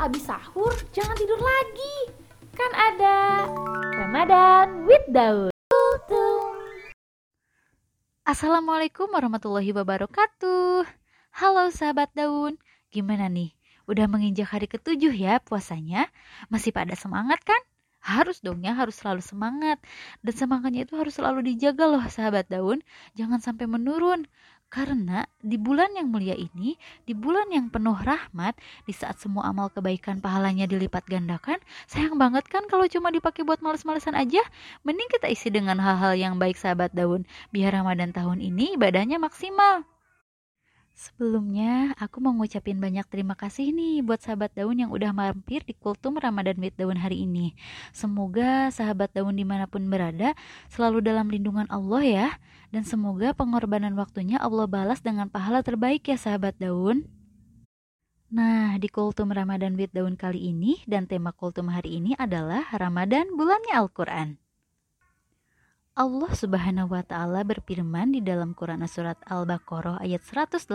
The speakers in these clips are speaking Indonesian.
abis sahur jangan tidur lagi. Kan ada Ramadan with Daun. Assalamualaikum warahmatullahi wabarakatuh. Halo sahabat daun, gimana nih? Udah menginjak hari ketujuh ya puasanya? Masih pada semangat kan? Harus dong ya, harus selalu semangat. Dan semangatnya itu harus selalu dijaga loh sahabat daun. Jangan sampai menurun. Karena di bulan yang mulia ini, di bulan yang penuh rahmat, di saat semua amal kebaikan pahalanya dilipat gandakan, sayang banget kan kalau cuma dipakai buat males-malesan aja. Mending kita isi dengan hal-hal yang baik sahabat daun, biar Ramadan tahun ini ibadahnya maksimal. Sebelumnya, aku mau ngucapin banyak terima kasih nih buat sahabat daun yang udah mampir di kultum Ramadan with Daun hari ini. Semoga sahabat daun di mana pun berada selalu dalam lindungan Allah ya. Dan semoga pengorbanan waktunya Allah balas dengan pahala terbaik ya sahabat daun. Nah, di kultum Ramadan with Daun kali ini dan tema kultum hari ini adalah Ramadan bulannya Al-Quran. Allah Subhanahu wa taala berfirman di dalam Quran surat Al-Baqarah ayat 185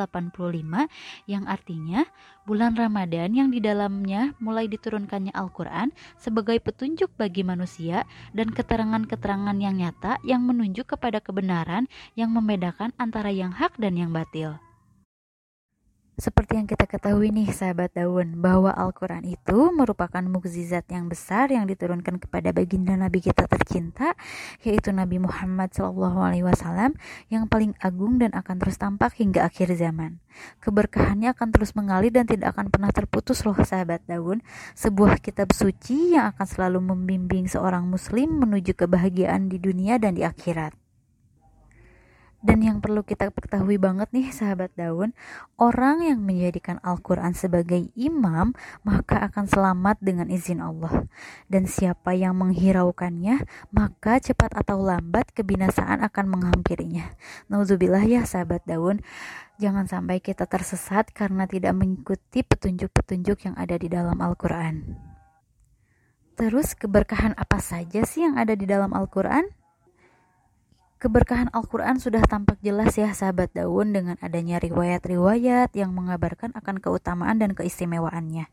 yang artinya bulan Ramadan yang di dalamnya mulai diturunkannya Al-Qur'an sebagai petunjuk bagi manusia dan keterangan-keterangan yang nyata yang menunjuk kepada kebenaran yang membedakan antara yang hak dan yang batil. Seperti yang kita ketahui nih sahabat daun, bahwa Al-Quran itu merupakan mukjizat yang besar yang diturunkan kepada baginda Nabi kita tercinta, yaitu Nabi Muhammad SAW yang paling agung dan akan terus tampak hingga akhir zaman. Keberkahannya akan terus mengalir dan tidak akan pernah terputus loh sahabat daun, sebuah kitab suci yang akan selalu membimbing seorang muslim menuju kebahagiaan di dunia dan di akhirat. Dan yang perlu kita ketahui banget nih sahabat daun, orang yang menjadikan Al-Quran sebagai imam maka akan selamat dengan izin Allah. Dan siapa yang menghiraukannya maka cepat atau lambat kebinasaan akan menghampirinya. Nauzubillah ya sahabat daun, jangan sampai kita tersesat karena tidak mengikuti petunjuk-petunjuk yang ada di dalam Al-Quran. Terus keberkahan apa saja sih yang ada di dalam Al-Quran? Keberkahan Al-Quran sudah tampak jelas ya sahabat daun dengan adanya riwayat-riwayat yang mengabarkan akan keutamaan dan keistimewaannya.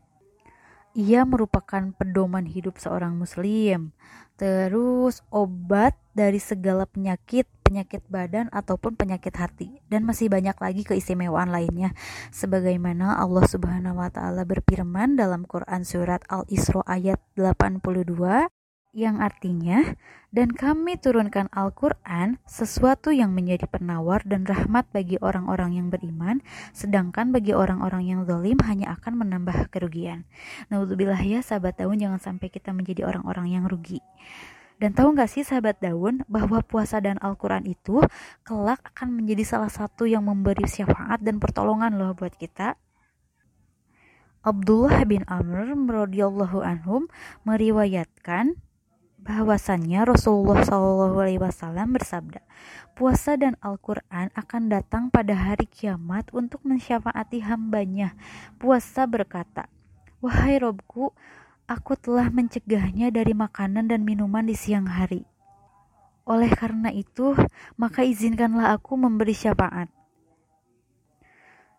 Ia merupakan pedoman hidup seorang muslim, terus obat dari segala penyakit, penyakit badan ataupun penyakit hati. Dan masih banyak lagi keistimewaan lainnya. Sebagaimana Allah Subhanahu wa taala berfirman dalam Quran surat Al-Isra ayat 82 yang artinya, dan kami turunkan Al-Quran sesuatu yang menjadi penawar dan rahmat bagi orang-orang yang beriman, sedangkan bagi orang-orang yang zalim hanya akan menambah kerugian. Naudzubillah ya sahabat daun jangan sampai kita menjadi orang-orang yang rugi. Dan tahu nggak sih sahabat daun bahwa puasa dan Al-Quran itu kelak akan menjadi salah satu yang memberi syafaat dan pertolongan loh buat kita. Abdullah bin Amr radhiyallahu anhum meriwayatkan bahwasannya Rasulullah SAW bersabda, puasa dan Al-Quran akan datang pada hari kiamat untuk mensyafaati hambanya. Puasa berkata, Wahai Robku, aku telah mencegahnya dari makanan dan minuman di siang hari. Oleh karena itu, maka izinkanlah aku memberi syafaat.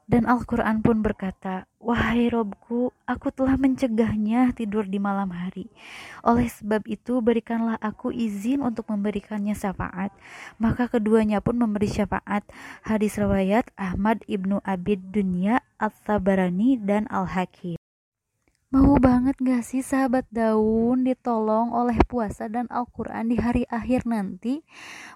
Dan Al-Quran pun berkata, Wahai Robku, aku telah mencegahnya tidur di malam hari. Oleh sebab itu, berikanlah aku izin untuk memberikannya syafaat. Maka keduanya pun memberi syafaat. Hadis riwayat Ahmad ibnu Abid Dunya, Al-Tabarani, dan Al-Hakim. Mau banget gak sih sahabat daun ditolong oleh puasa dan Al-Quran di hari akhir nanti?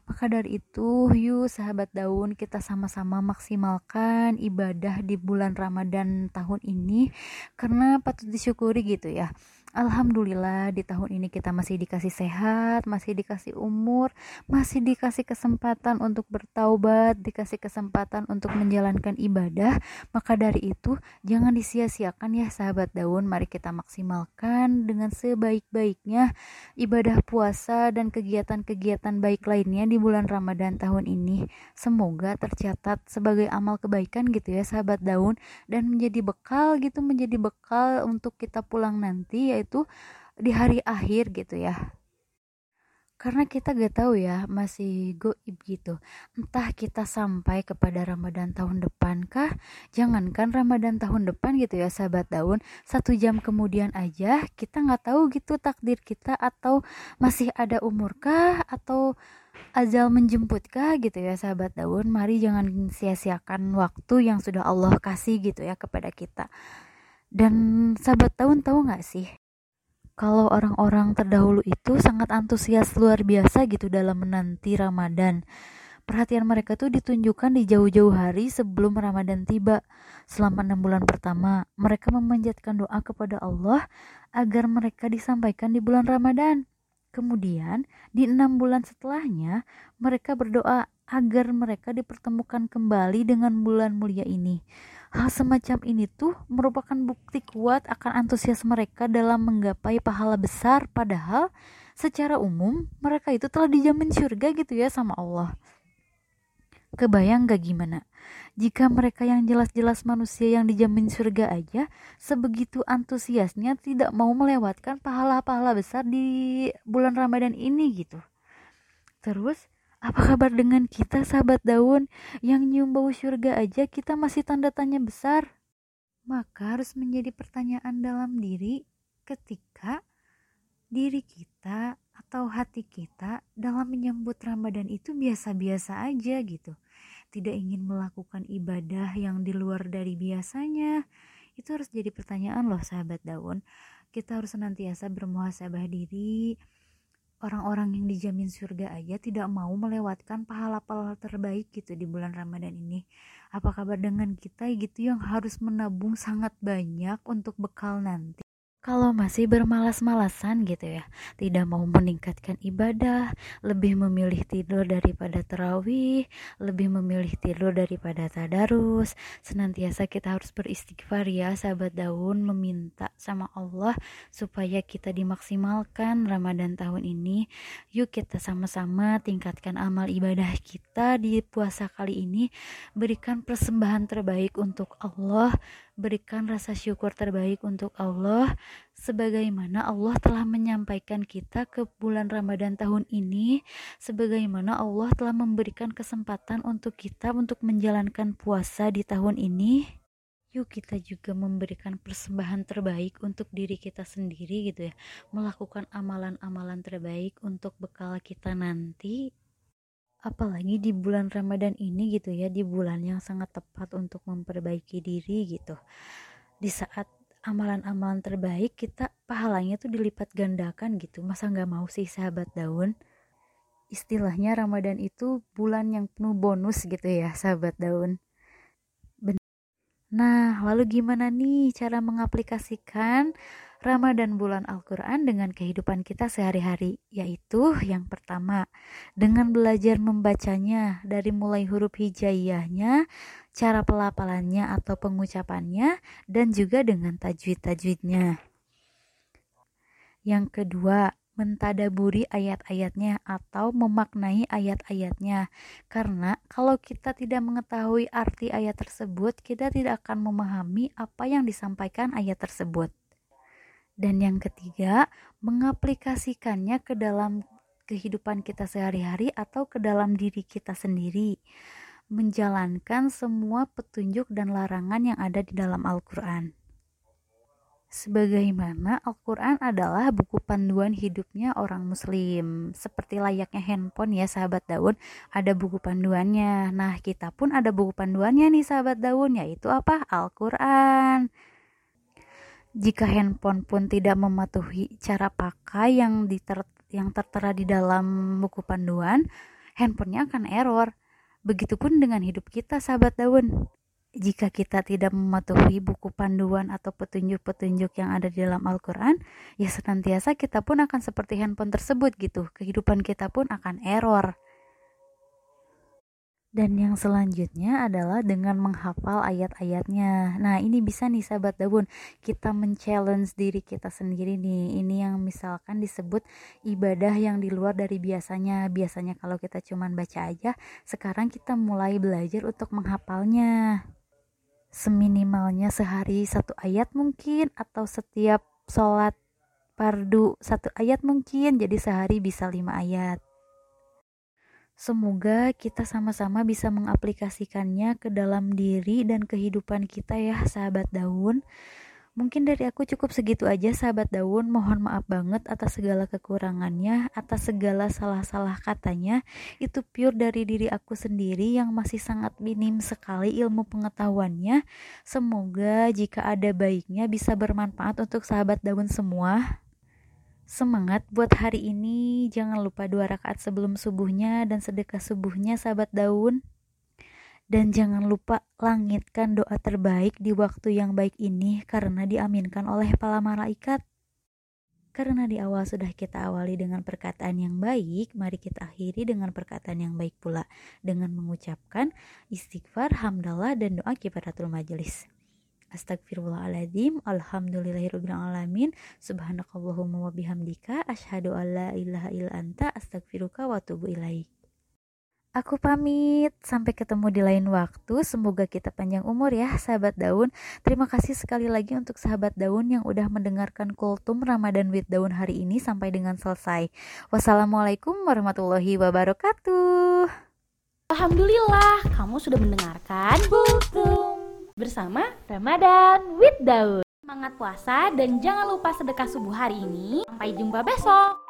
Maka dari itu, yuk sahabat daun kita sama-sama maksimalkan ibadah di bulan Ramadan tahun ini karena patut disyukuri gitu ya Alhamdulillah di tahun ini kita masih dikasih sehat, masih dikasih umur, masih dikasih kesempatan untuk bertaubat, dikasih kesempatan untuk menjalankan ibadah. Maka dari itu jangan disia-siakan ya sahabat daun. Mari kita maksimalkan dengan sebaik-baiknya ibadah puasa dan kegiatan-kegiatan baik lainnya di bulan Ramadan tahun ini. Semoga tercatat sebagai amal kebaikan gitu ya sahabat daun dan menjadi bekal gitu menjadi bekal untuk kita pulang nanti ya yaitu di hari akhir gitu ya. Karena kita gak tahu ya masih goib gitu. Entah kita sampai kepada Ramadan tahun depan kah jangankan Ramadan tahun depan gitu ya sahabat daun. Satu jam kemudian aja kita nggak tahu gitu takdir kita atau masih ada umur kah? Atau azal menjemput kah gitu ya sahabat daun. Mari jangan sia-siakan waktu yang sudah Allah kasih gitu ya kepada kita. Dan sahabat daun tahu nggak sih kalau orang-orang terdahulu itu sangat antusias luar biasa gitu dalam menanti Ramadan. Perhatian mereka tuh ditunjukkan di jauh-jauh hari sebelum Ramadan tiba. Selama enam bulan pertama, mereka memanjatkan doa kepada Allah agar mereka disampaikan di bulan Ramadan. Kemudian, di enam bulan setelahnya, mereka berdoa agar mereka dipertemukan kembali dengan bulan mulia ini. Hal semacam ini tuh merupakan bukti kuat akan antusias mereka dalam menggapai pahala besar padahal secara umum mereka itu telah dijamin surga gitu ya sama Allah. Kebayang gak gimana? Jika mereka yang jelas-jelas manusia yang dijamin surga aja sebegitu antusiasnya tidak mau melewatkan pahala-pahala besar di bulan Ramadan ini gitu. Terus apa kabar dengan kita sahabat daun yang nyium bau surga aja kita masih tanda tanya besar? Maka harus menjadi pertanyaan dalam diri ketika diri kita atau hati kita dalam menyambut Ramadan itu biasa-biasa aja gitu. Tidak ingin melakukan ibadah yang di luar dari biasanya. Itu harus jadi pertanyaan loh sahabat daun. Kita harus senantiasa bermuhasabah diri, orang-orang yang dijamin surga aja tidak mau melewatkan pahala-pahala terbaik gitu di bulan Ramadan ini. Apa kabar dengan kita gitu yang harus menabung sangat banyak untuk bekal nanti? Kalau masih bermalas-malasan gitu ya, tidak mau meningkatkan ibadah, lebih memilih tidur daripada terawih, lebih memilih tidur daripada tadarus, senantiasa kita harus beristighfar ya sahabat daun, meminta sama Allah supaya kita dimaksimalkan Ramadan tahun ini. Yuk kita sama-sama tingkatkan amal ibadah kita di puasa kali ini, berikan persembahan terbaik untuk Allah, berikan rasa syukur terbaik untuk Allah sebagaimana Allah telah menyampaikan kita ke bulan Ramadan tahun ini sebagaimana Allah telah memberikan kesempatan untuk kita untuk menjalankan puasa di tahun ini. Yuk kita juga memberikan persembahan terbaik untuk diri kita sendiri gitu ya. Melakukan amalan-amalan terbaik untuk bekal kita nanti apalagi di bulan Ramadan ini gitu ya di bulan yang sangat tepat untuk memperbaiki diri gitu. Di saat amalan-amalan terbaik kita pahalanya tuh dilipat gandakan gitu. Masa nggak mau sih sahabat daun? Istilahnya Ramadan itu bulan yang penuh bonus gitu ya sahabat daun. Nah, lalu gimana nih cara mengaplikasikan Ramadan bulan Al-Quran dengan kehidupan kita sehari-hari, yaitu yang pertama, dengan belajar membacanya dari mulai huruf hijaiyahnya, cara pelafalannya atau pengucapannya, dan juga dengan tajwid-tajwidnya. Yang kedua, mentadaburi ayat-ayatnya atau memaknai ayat-ayatnya. Karena kalau kita tidak mengetahui arti ayat tersebut, kita tidak akan memahami apa yang disampaikan ayat tersebut. Dan yang ketiga, mengaplikasikannya ke dalam kehidupan kita sehari-hari atau ke dalam diri kita sendiri. Menjalankan semua petunjuk dan larangan yang ada di dalam Al-Quran. Sebagaimana Al-Quran adalah buku panduan hidupnya orang muslim Seperti layaknya handphone ya sahabat daun Ada buku panduannya Nah kita pun ada buku panduannya nih sahabat daun Yaitu apa? Al-Quran jika handphone pun tidak mematuhi cara pakai yang diter yang tertera di dalam buku panduan, handphonenya akan error. Begitupun dengan hidup kita, sahabat daun. Jika kita tidak mematuhi buku panduan atau petunjuk-petunjuk yang ada di dalam Al-Quran, ya senantiasa kita pun akan seperti handphone tersebut gitu. Kehidupan kita pun akan error. Dan yang selanjutnya adalah dengan menghafal ayat-ayatnya. Nah, ini bisa nih sahabat Dabun, kita men-challenge diri kita sendiri nih. Ini yang misalkan disebut ibadah yang di luar dari biasanya. Biasanya kalau kita cuman baca aja, sekarang kita mulai belajar untuk menghafalnya. Seminimalnya sehari satu ayat mungkin atau setiap sholat pardu satu ayat mungkin jadi sehari bisa lima ayat Semoga kita sama-sama bisa mengaplikasikannya ke dalam diri dan kehidupan kita ya sahabat daun. Mungkin dari aku cukup segitu aja sahabat daun. Mohon maaf banget atas segala kekurangannya, atas segala salah-salah katanya. Itu pure dari diri aku sendiri yang masih sangat minim sekali ilmu pengetahuannya. Semoga jika ada baiknya bisa bermanfaat untuk sahabat daun semua. Semangat buat hari ini. Jangan lupa dua rakaat sebelum subuhnya dan sedekah subuhnya sahabat daun. Dan jangan lupa langitkan doa terbaik di waktu yang baik ini karena diaminkan oleh para malaikat. Karena di awal sudah kita awali dengan perkataan yang baik, mari kita akhiri dengan perkataan yang baik pula dengan mengucapkan istighfar, hamdalah dan doa kifaratul majelis. Astagfirullahaladzim Alhamdulillahirrahmanirrahim Subhanakallahumma wa bihamdika Ashadu an la ilaha illa anta Astagfiruka wa tubu ilaik Aku pamit, sampai ketemu di lain waktu. Semoga kita panjang umur ya, sahabat daun. Terima kasih sekali lagi untuk sahabat daun yang udah mendengarkan kultum Ramadan with daun hari ini sampai dengan selesai. Wassalamualaikum warahmatullahi wabarakatuh. Alhamdulillah, kamu sudah mendengarkan kultum bersama Ramadan with Daud. Semangat puasa dan jangan lupa sedekah subuh hari ini. Sampai jumpa besok.